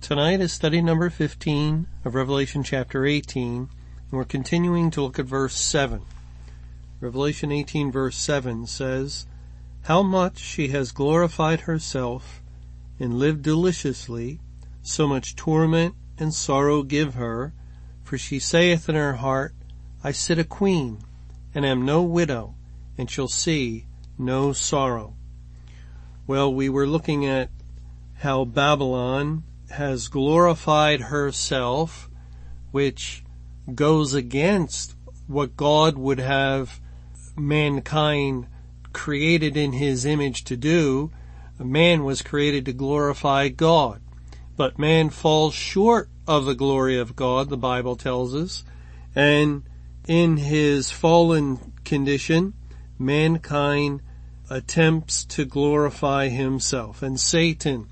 Tonight is study number 15 of Revelation chapter 18, and we're continuing to look at verse 7. Revelation 18 verse 7 says, How much she has glorified herself and lived deliciously, so much torment and sorrow give her, for she saith in her heart, I sit a queen, and am no widow, and shall see no sorrow. Well, we were looking at how Babylon has glorified herself, which goes against what God would have mankind created in his image to do. Man was created to glorify God. But man falls short of the glory of God, the Bible tells us. And in his fallen condition, mankind attempts to glorify himself. And Satan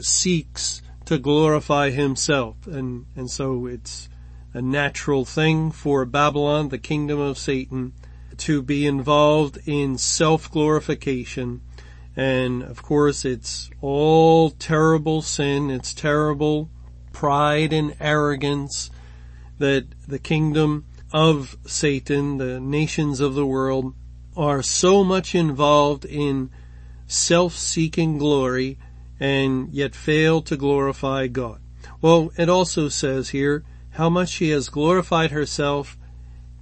seeks to glorify himself. And, and so it's a natural thing for Babylon, the kingdom of Satan, to be involved in self-glorification. And of course it's all terrible sin. It's terrible pride and arrogance that the kingdom of Satan, the nations of the world, are so much involved in self-seeking glory and yet fail to glorify God. Well, it also says here how much she has glorified herself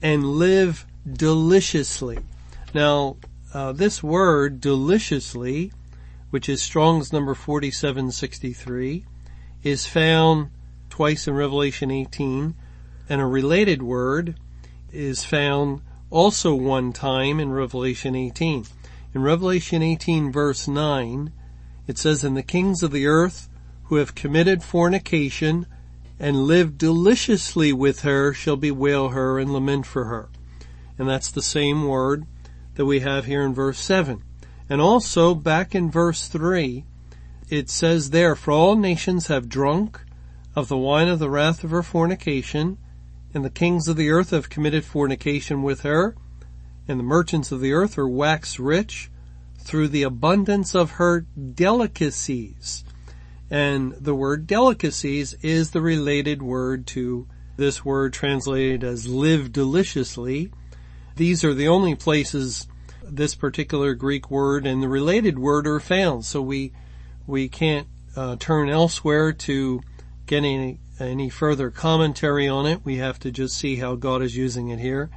and live deliciously. Now, uh, this word deliciously, which is Strong's number 4763, is found twice in Revelation 18, and a related word is found also one time in Revelation 18. In Revelation 18 verse 9, it says, and the kings of the earth who have committed fornication and lived deliciously with her shall bewail her and lament for her. And that's the same word that we have here in verse 7. And also back in verse 3, it says there, for all nations have drunk of the wine of the wrath of her fornication, and the kings of the earth have committed fornication with her, and the merchants of the earth are waxed rich through the abundance of her delicacies. And the word delicacies is the related word to this word translated as live deliciously. These are the only places this particular Greek word and the related word are found. So we, we can't uh, turn elsewhere to get any, any further commentary on it. We have to just see how God is using it here.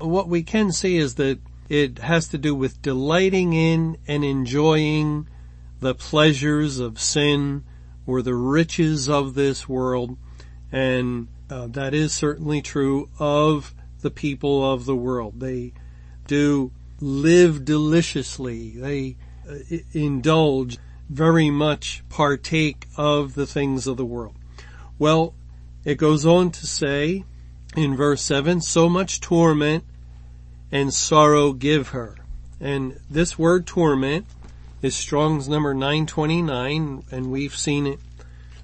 What we can see is that it has to do with delighting in and enjoying the pleasures of sin or the riches of this world. And uh, that is certainly true of the people of the world. They do live deliciously. They uh, indulge very much partake of the things of the world. Well, it goes on to say in verse 7, so much torment and sorrow give her. And this word torment is Strong's number 929 and we've seen it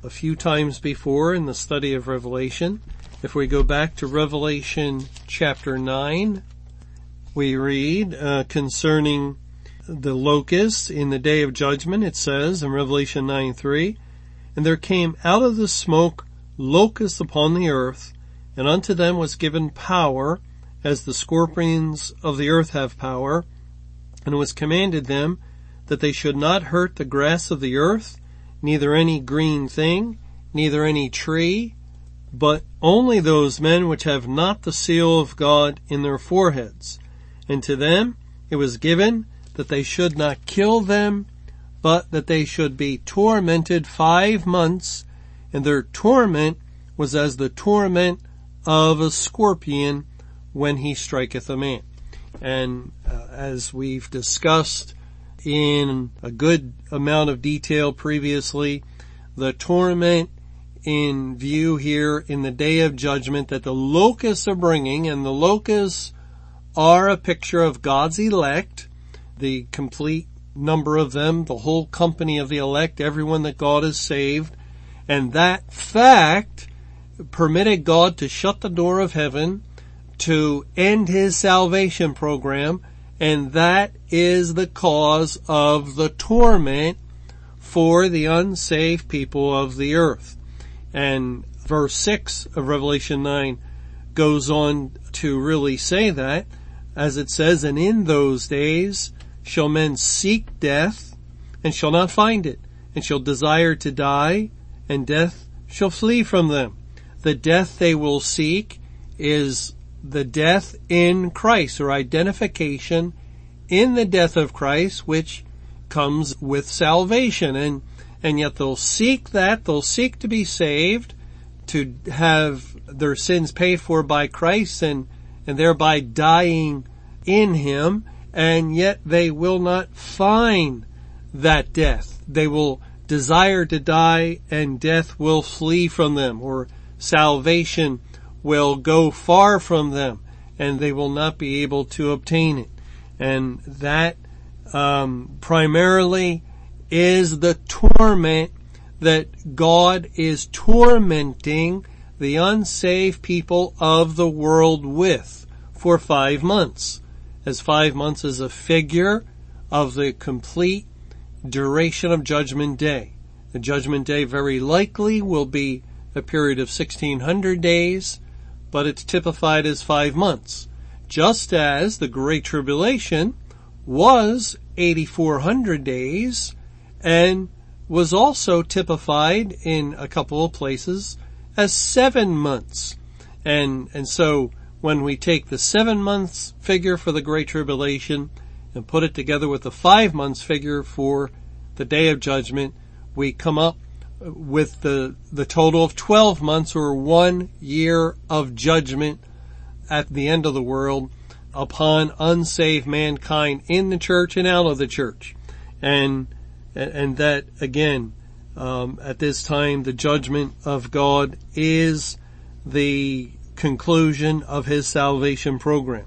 a few times before in the study of Revelation. If we go back to Revelation chapter 9, we read uh, concerning the locusts in the day of judgment. It says in Revelation 9 3, And there came out of the smoke locusts upon the earth, and unto them was given power as the scorpions of the earth have power, and it was commanded them that they should not hurt the grass of the earth, neither any green thing, neither any tree, but only those men which have not the seal of God in their foreheads. And to them it was given that they should not kill them, but that they should be tormented five months, and their torment was as the torment of a scorpion when he striketh a man. And uh, as we've discussed in a good amount of detail previously, the torment in view here in the day of judgment that the locusts are bringing and the locusts are a picture of God's elect, the complete number of them, the whole company of the elect, everyone that God has saved. And that fact permitted God to shut the door of heaven to end his salvation program. And that is the cause of the torment for the unsaved people of the earth. And verse 6 of Revelation 9 goes on to really say that, as it says, and in those days shall men seek death and shall not find it, and shall desire to die, and death shall flee from them. The death they will seek is the death in Christ or identification in the death of Christ, which comes with salvation. And, and yet they'll seek that, they'll seek to be saved, to have their sins paid for by Christ and, and thereby dying in Him, and yet they will not find that death. They will desire to die and death will flee from them or salvation will go far from them and they will not be able to obtain it. And that um, primarily is the torment that God is tormenting the unsaved people of the world with for five months. As five months is a figure of the complete duration of Judgment Day. The Judgment Day very likely will be a period of 1600 days, but it's typified as five months. Just as the Great Tribulation was 8400 days and was also typified in a couple of places as seven months. And, and so when we take the seven months figure for the Great Tribulation and put it together with the five months figure for the Day of Judgment, we come up with the, the total of 12 months or one year of judgment at the end of the world upon unsaved mankind in the church and out of the church. And, and that again, um, at this time, the judgment of God is the conclusion of his salvation program.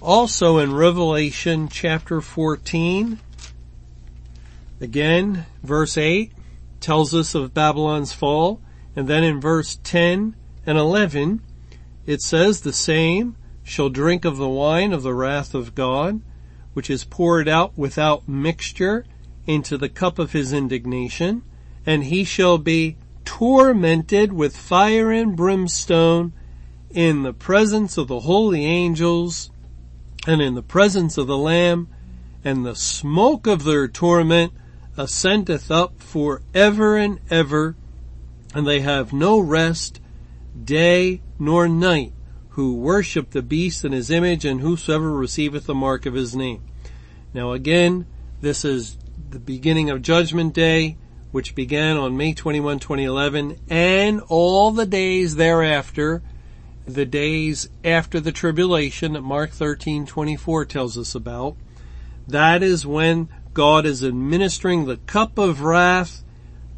Also in Revelation chapter 14, again, verse 8 tells us of Babylon's fall. And then in verse 10 and 11, it says the same shall drink of the wine of the wrath of God, which is poured out without mixture into the cup of his indignation, and he shall be tormented with fire and brimstone in the presence of the holy angels and in the presence of the Lamb, and the smoke of their torment Uh, ascendeth up for ever and ever, and they have no rest day nor night who worship the beast in his image and whosoever receiveth the mark of his name. Now again, this is the beginning of judgment day, which began on May 21, 2011, and all the days thereafter, the days after the tribulation that Mark 13:24 tells us about. That is when God is administering the cup of wrath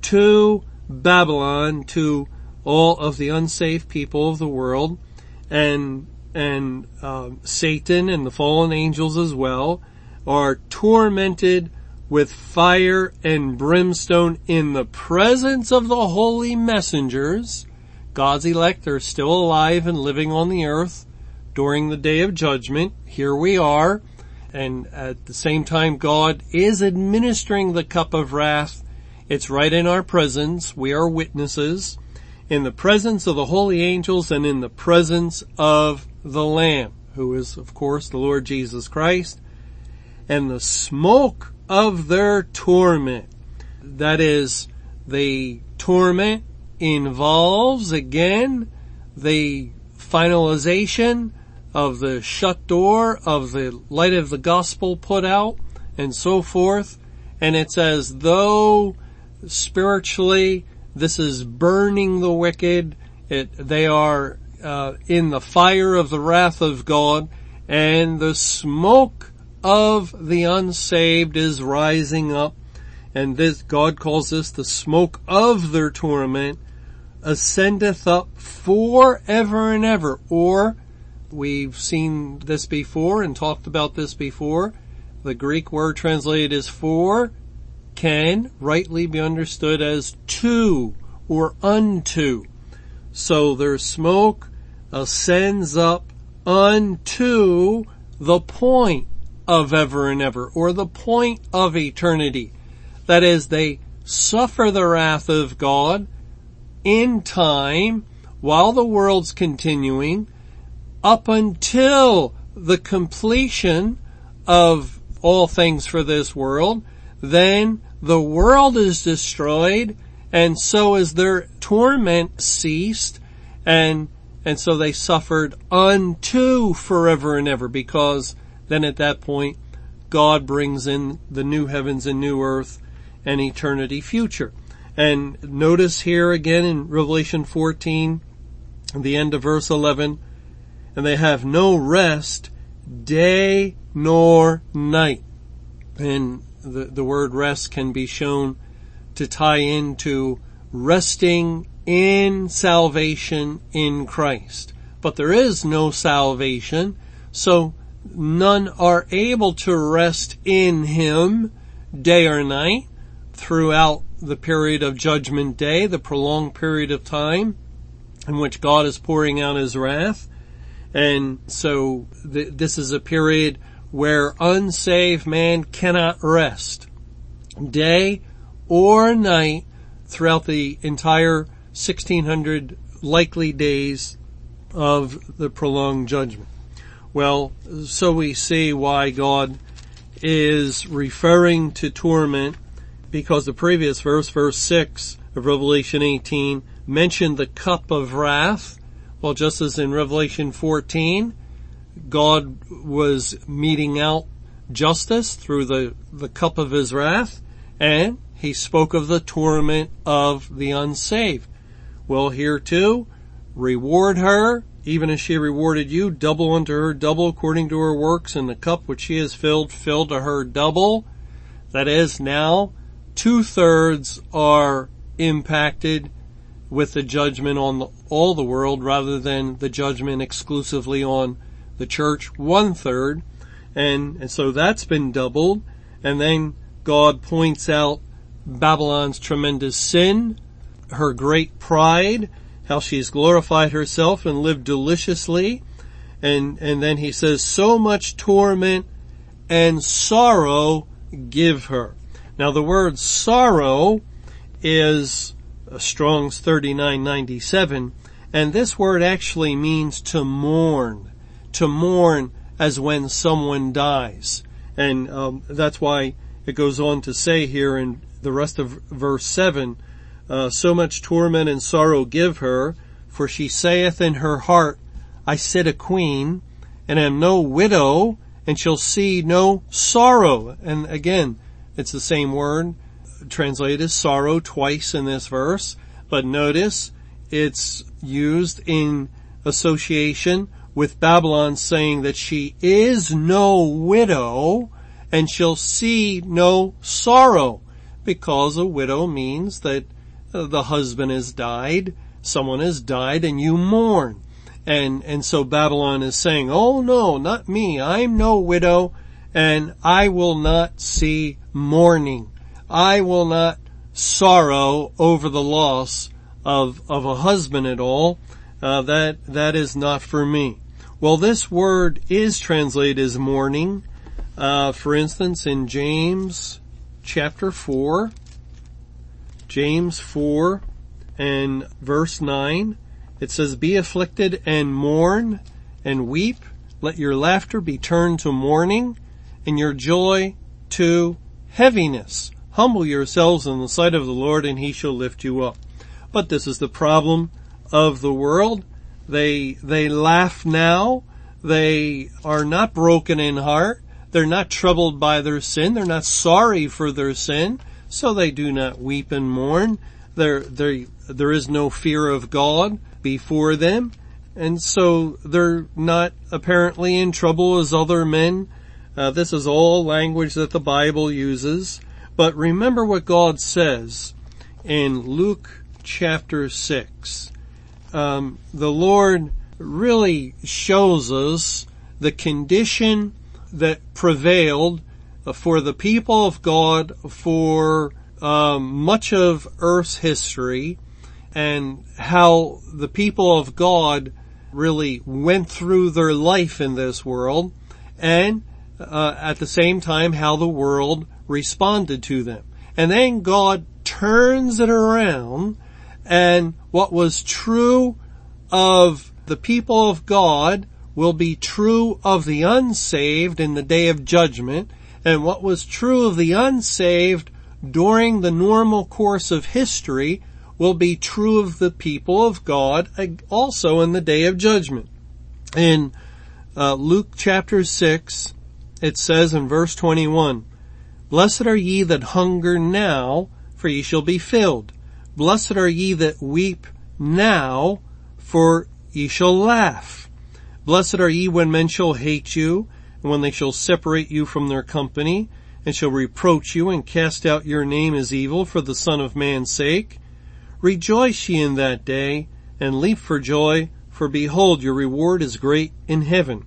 to Babylon, to all of the unsaved people of the world and and um, Satan and the fallen angels as well are tormented with fire and brimstone in the presence of the holy messengers. God's elect are still alive and living on the earth during the day of judgment. Here we are. And at the same time, God is administering the cup of wrath. It's right in our presence. We are witnesses in the presence of the holy angels and in the presence of the Lamb, who is of course the Lord Jesus Christ, and the smoke of their torment. That is, the torment involves again the finalization of the shut door of the light of the gospel put out and so forth. And it's as though spiritually this is burning the wicked. It, they are uh, in the fire of the wrath of God, and the smoke of the unsaved is rising up. And this, God calls this the smoke of their torment, ascendeth up forever and ever. Or, we've seen this before and talked about this before. The Greek word translated as for can rightly be understood as to or unto. So their smoke uh, ascends up unto the point of ever and ever or the point of eternity. That is, they suffer the wrath of God in time while the world's continuing up until the completion of all things for this world. Then the world is destroyed and so is their torment ceased and and so they suffered unto forever and ever because then at that point God brings in the new heavens and new earth and eternity future. And notice here again in Revelation 14, the end of verse 11, and they have no rest day nor night. And the, the word rest can be shown to tie into resting in salvation in Christ. But there is no salvation, so none are able to rest in Him day or night throughout the period of judgment day, the prolonged period of time in which God is pouring out His wrath. And so th- this is a period where unsaved man cannot rest day or night throughout the entire 1600 likely days of the prolonged judgment. Well, so we see why God is referring to torment because the previous verse, verse 6 of Revelation 18, mentioned the cup of wrath. Well, just as in Revelation 14, God was meting out justice through the, the cup of his wrath, and he spoke of the torment of the unsaved. Well, here too, reward her, even as she rewarded you, double unto her double according to her works, and the cup which she has filled, fill to her double. That is now, two thirds are impacted with the judgment on all the world rather than the judgment exclusively on the church, one third. And, and so that's been doubled. And then God points out Babylon's tremendous sin, her great pride, how she's glorified herself and lived deliciously. And, and then he says, so much torment and sorrow give her. Now the word sorrow is Strong's 3997, and this word actually means to mourn, to mourn as when someone dies. And um, that's why it goes on to say here in the rest of verse 7, uh, so much torment and sorrow give her, for she saith in her heart, I sit a queen, and am no widow, and shall see no sorrow. And again, it's the same word, translated as sorrow twice in this verse, but notice it's used in association with Babylon saying that she is no widow and shall see no sorrow because a widow means that uh, the husband has died, someone has died and you mourn. And, and so Babylon is saying, oh no, not me, I'm no widow and I will not see mourning. I will not sorrow over the loss of, of a husband at all. Uh, that, that is not for me. Well, this word is translated as mourning. Uh, for instance, in James chapter 4, James 4 and verse 9, it says, Be afflicted and mourn and weep. Let your laughter be turned to mourning and your joy to heaviness. Humble yourselves in the sight of the Lord and he shall lift you up. But this is the problem of the world. They, they laugh now. They are not broken in heart. They're not troubled by their sin. They're not sorry for their sin so they do not weep and mourn. There, there, there is no fear of God before them, and so they're not apparently in trouble as other men. Uh, this is all language that the Bible uses. But remember what God says in Luke chapter 6, um, the Lord really shows us the condition that prevailed for the people of God for um, much of Earth's history and how the people of God really went through their life in this world and uh, at the same time how the world responded to them. And then God turns it around and what was true of the people of God will be true of the unsaved in the day of judgment and what was true of the unsaved during the normal course of history will be true of the people of God also in the day of judgment. In uh, Luke chapter 6, it says in verse 21, Blessed are ye that hunger now, for ye shall be filled. Blessed are ye that weep now, for ye shall laugh. Blessed are ye when men shall hate you, and when they shall separate you from their company, and shall reproach you and cast out your name as evil for the Son of Man's sake. Rejoice ye in that day, and leap for joy, for behold, your reward is great in heaven.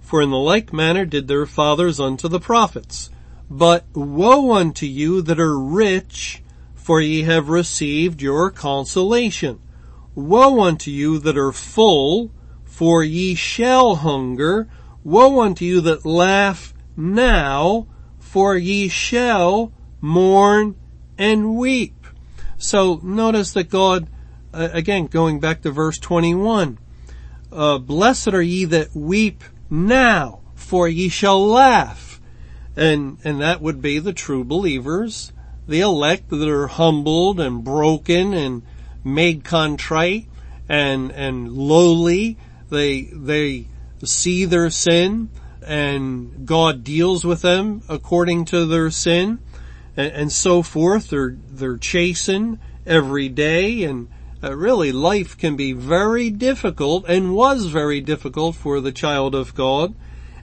For in the like manner did their fathers unto the prophets. But woe unto you that are rich, for ye have received your consolation. Woe unto you that are full, for ye shall hunger. Woe unto you that laugh now, for ye shall mourn and weep. So notice that God, uh, again, going back to verse 21, uh, blessed are ye that weep now, for ye shall laugh. And, and that would be the true believers, the elect that are humbled and broken and made contrite and, and lowly. They, they see their sin and God deals with them according to their sin and, and so forth. They're, they're chastened every day and uh, really life can be very difficult and was very difficult for the child of God.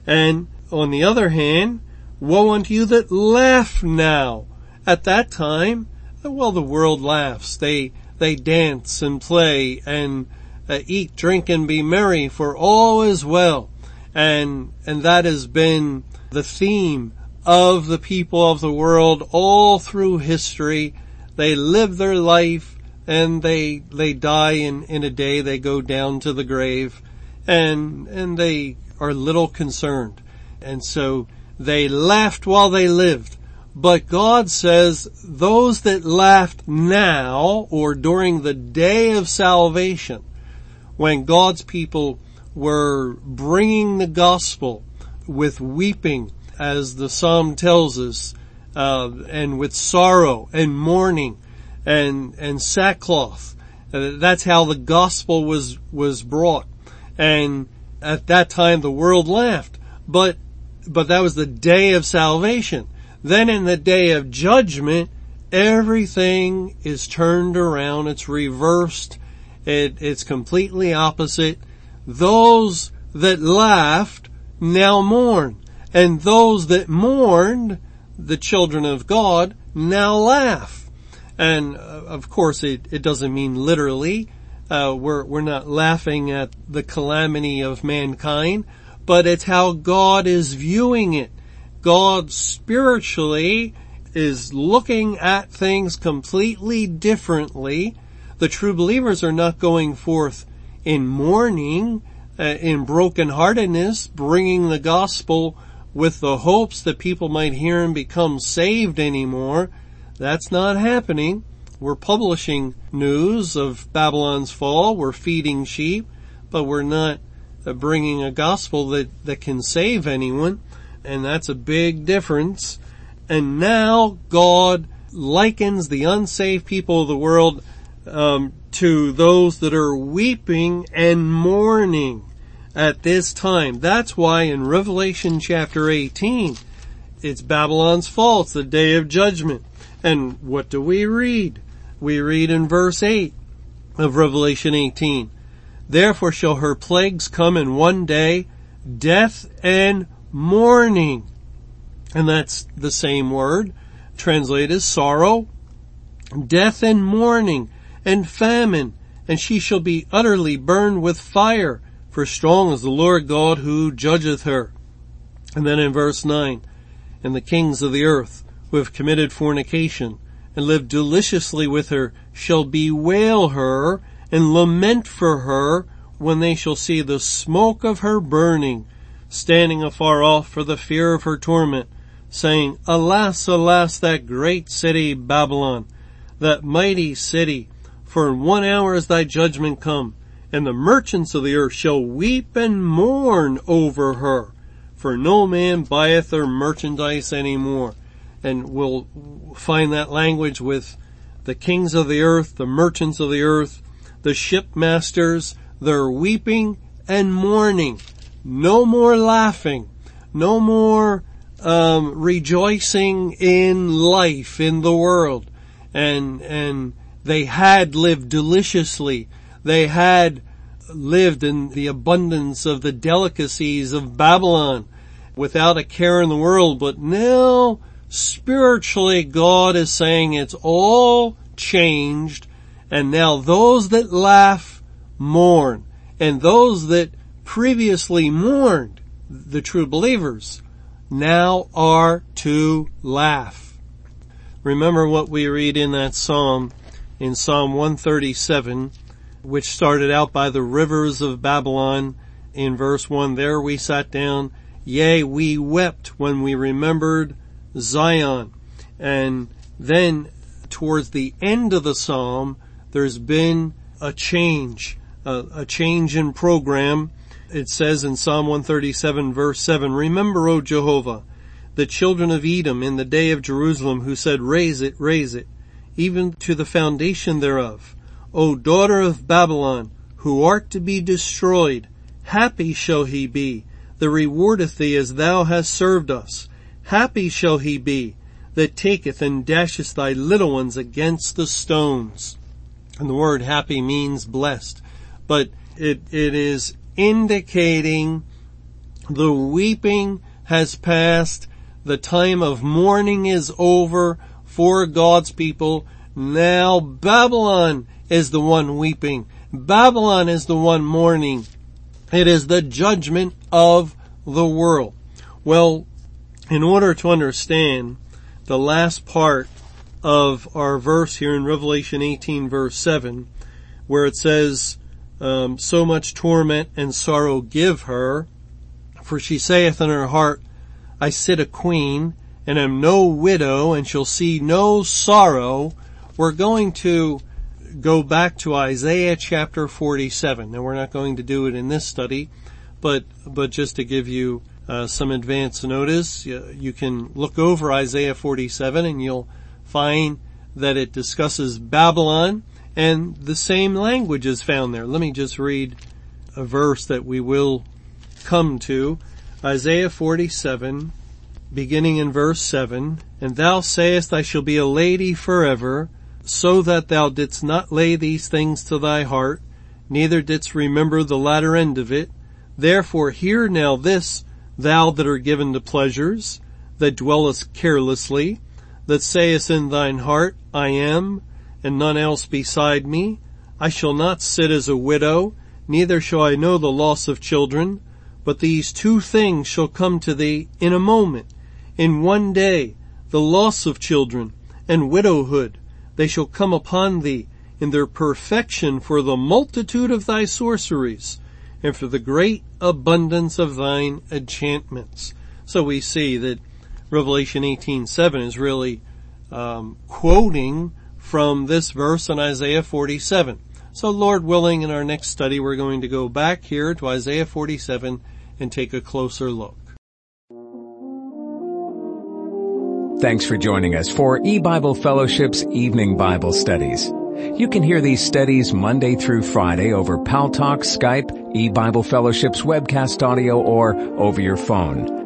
And on the other hand, woe unto you that laugh now. At that time, well, the world laughs. They, they dance and play and uh, eat, drink and be merry for all is well. And, and that has been the theme of the people of the world all through history. They live their life and they, they die in, in a day. They go down to the grave and, and they are little concerned. And so they laughed while they lived. But God says those that laughed now or during the day of salvation, when God's people were bringing the gospel with weeping as the psalm tells us, uh, and with sorrow and mourning and and sackcloth. Uh, that's how the gospel was was brought, and at that time the world laughed. But but that was the day of salvation. Then in the day of judgment, everything is turned around. It's reversed. It, it's completely opposite. Those that laughed now mourn. And those that mourned, the children of God, now laugh. And uh, of course it, it doesn't mean literally. Uh, we're, we're not laughing at the calamity of mankind, but it's how God is viewing it. God spiritually is looking at things completely differently. The true believers are not going forth in mourning, uh, in brokenheartedness, bringing the gospel with the hopes that people might hear and become saved anymore. That's not happening. We're publishing news of Babylon's fall. We're feeding sheep, but we're not uh, bringing a gospel that, that can save anyone. And that's a big difference. And now God likens the unsaved people of the world um, to those that are weeping and mourning at this time. That's why in Revelation chapter 18, it's Babylon's fall. It's the day of judgment. And what do we read? We read in verse 8 of Revelation 18. Therefore shall her plagues come in one day, death and mourning. And that's the same word, translated as sorrow, death and mourning, and famine, and she shall be utterly burned with fire, for strong is the Lord God who judgeth her. And then in verse 9, and the kings of the earth who have committed fornication and lived deliciously with her shall bewail her and lament for her when they shall see the smoke of her burning, standing afar off for the fear of her torment, saying, Alas, alas, that great city Babylon, that mighty city, for in one hour is thy judgment come, and the merchants of the earth shall weep and mourn over her, for no man buyeth her merchandise any more. And we'll find that language with the kings of the earth, the merchants of the earth, the shipmasters, they're weeping and mourning. No more laughing. No more um, rejoicing in life, in the world. And, and they had lived deliciously. They had lived in the abundance of the delicacies of Babylon without a care in the world. But now, spiritually, God is saying it's all changed and now those that laugh mourn and those that previously mourned the true believers now are to laugh. Remember what we read in that psalm in Psalm 137, which started out by the rivers of Babylon in verse 1. There we sat down. Yea, we wept when we remembered Zion. And then towards the end of the psalm, there's been a change, a, a change in program. It says in Psalm 137 verse 7, Remember, O Jehovah, the children of Edom in the day of Jerusalem who said, Raise it, raise it, even to the foundation thereof. O daughter of Babylon, who art to be destroyed, happy shall he be, that rewardeth thee as thou hast served us. Happy shall he be, that taketh and dasheth thy little ones against the stones. And the word happy means blessed, but it, it is indicating the weeping has passed, the time of mourning is over for God's people. Now Babylon is the one weeping. Babylon is the one mourning. It is the judgment of the world. Well, in order to understand the last part of our verse here in Revelation 18 verse 7, where it says, um, so much torment and sorrow give her, for she saith in her heart, I sit a queen, and am no widow, and shall see no sorrow. We're going to go back to Isaiah chapter 47. Now we're not going to do it in this study, but, but just to give you uh, some advance notice, you, you can look over Isaiah 47 and you'll find that it discusses Babylon and the same language is found there. Let me just read a verse that we will come to. Isaiah 47, beginning in verse 7, And thou sayest, I shall be a lady forever, so that thou didst not lay these things to thy heart, neither didst remember the latter end of it. Therefore hear now this, thou that are given to pleasures, that dwellest carelessly, that sayest in thine heart, I am, and none else beside me. I shall not sit as a widow, neither shall I know the loss of children. But these two things shall come to thee in a moment, in one day, the loss of children and widowhood. They shall come upon thee in their perfection for the multitude of thy sorceries and for the great abundance of thine enchantments. So we see that Revelation 18:7 is really um, quoting from this verse in Isaiah 47. So Lord willing, in our next study, we're going to go back here to Isaiah 47 and take a closer look. Thanks for joining us for E-Bible Fellowship's Evening Bible Studies. You can hear these studies Monday through Friday over Paltalk, Skype, E-Bible Fellowship's webcast audio, or over your phone.